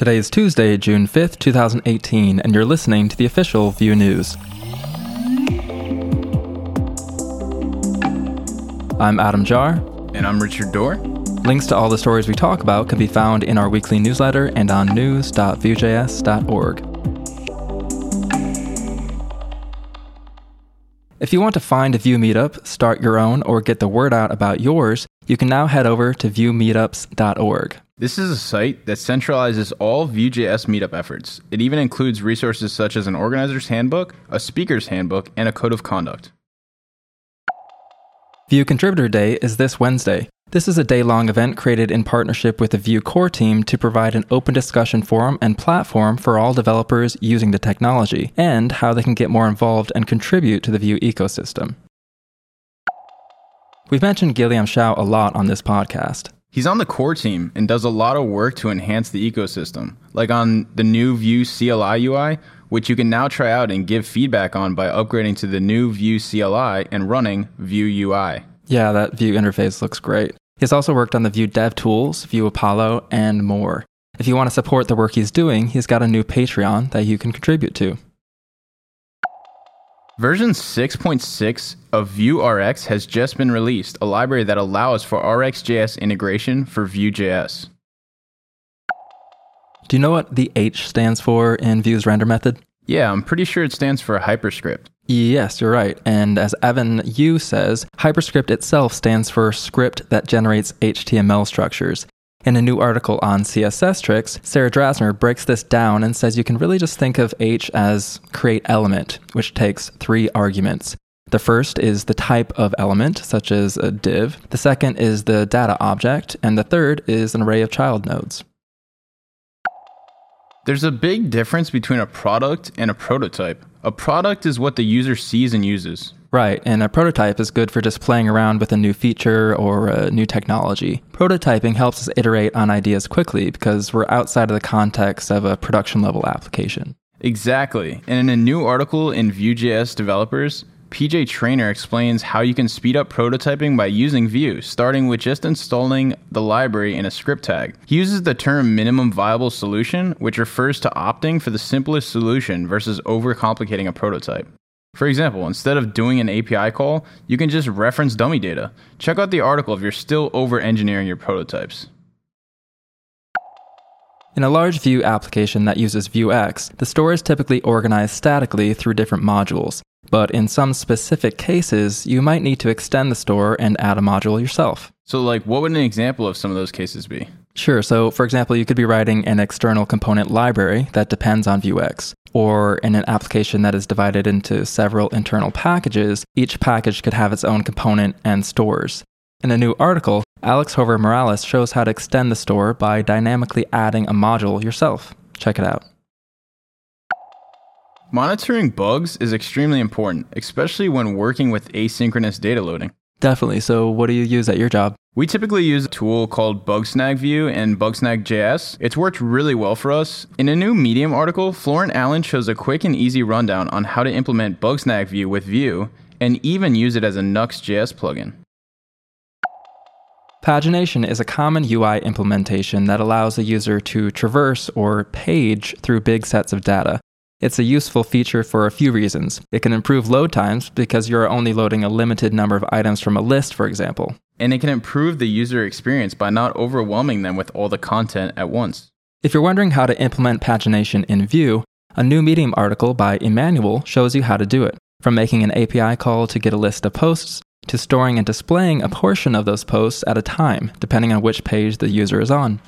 Today is Tuesday, June 5th, 2018, and you're listening to the official Vue News. I'm Adam Jahr. And I'm Richard Dorr. Links to all the stories we talk about can be found in our weekly newsletter and on news.vuejs.org. If you want to find a Vue meetup, start your own, or get the word out about yours, you can now head over to vuemeetups.org. This is a site that centralizes all Vue.js meetup efforts. It even includes resources such as an organizer's handbook, a speaker's handbook, and a code of conduct. Vue Contributor Day is this Wednesday. This is a day long event created in partnership with the Vue core team to provide an open discussion forum and platform for all developers using the technology, and how they can get more involved and contribute to the Vue ecosystem. We've mentioned Guillaume Chau a lot on this podcast. He's on the core team and does a lot of work to enhance the ecosystem, like on the new Vue CLI UI, which you can now try out and give feedback on by upgrading to the new Vue CLI and running Vue UI. Yeah, that Vue interface looks great. He's also worked on the Vue Dev Tools, Vue Apollo, and more. If you want to support the work he's doing, he's got a new Patreon that you can contribute to. Version 6.6 of Vue RX has just been released, a library that allows for RxJS integration for Vue.js. Do you know what the H stands for in Vue's render method? Yeah, I'm pretty sure it stands for hyperscript. Yes, you're right. And as Evan You says, hyperscript itself stands for script that generates HTML structures. In a new article on CSS tricks, Sarah Drasner breaks this down and says you can really just think of H as create element, which takes three arguments. The first is the type of element, such as a div. The second is the data object. And the third is an array of child nodes. There's a big difference between a product and a prototype. A product is what the user sees and uses. Right, and a prototype is good for just playing around with a new feature or a new technology. Prototyping helps us iterate on ideas quickly because we're outside of the context of a production level application. Exactly. And in a new article in Vue.js Developers, PJ Trainer explains how you can speed up prototyping by using Vue, starting with just installing the library in a script tag. He uses the term minimum viable solution, which refers to opting for the simplest solution versus overcomplicating a prototype. For example, instead of doing an API call, you can just reference dummy data. Check out the article if you're still over engineering your prototypes. In a large Vue application that uses Vuex, the store is typically organized statically through different modules. But in some specific cases, you might need to extend the store and add a module yourself. So, like, what would an example of some of those cases be? Sure. So, for example, you could be writing an external component library that depends on Vuex. Or in an application that is divided into several internal packages, each package could have its own component and stores. In a new article, Alex Jover Morales shows how to extend the store by dynamically adding a module yourself. Check it out. Monitoring bugs is extremely important, especially when working with asynchronous data loading. Definitely. So, what do you use at your job? We typically use a tool called Bugsnag Vue and Bugsnag.js. It's worked really well for us. In a new Medium article, Florent Allen shows a quick and easy rundown on how to implement Bugsnag Vue with Vue and even use it as a Nuxt.js plugin. Pagination is a common UI implementation that allows a user to traverse or page through big sets of data. It's a useful feature for a few reasons. It can improve load times because you're only loading a limited number of items from a list, for example. And it can improve the user experience by not overwhelming them with all the content at once. If you're wondering how to implement pagination in Vue, a new Medium article by Emmanuel shows you how to do it. From making an API call to get a list of posts, to storing and displaying a portion of those posts at a time, depending on which page the user is on.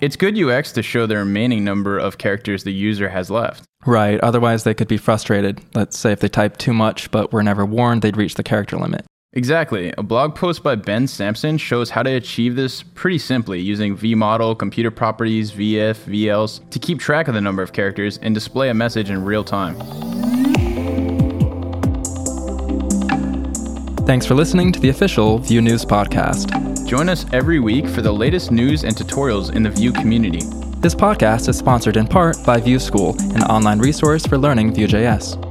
It's good UX to show the remaining number of characters the user has left. Right, otherwise they could be frustrated. Let's say if they type too much but were never warned they'd reach the character limit. Exactly. A blog post by Ben Sampson shows how to achieve this pretty simply using v-model, computed properties, v-if, v-else to keep track of the number of characters and display a message in real time. Thanks for listening to the official Vue News Podcast. Join us every week for the latest news and tutorials in the Vue community. This podcast is sponsored in part by Vue School, an online resource for learning Vue.js.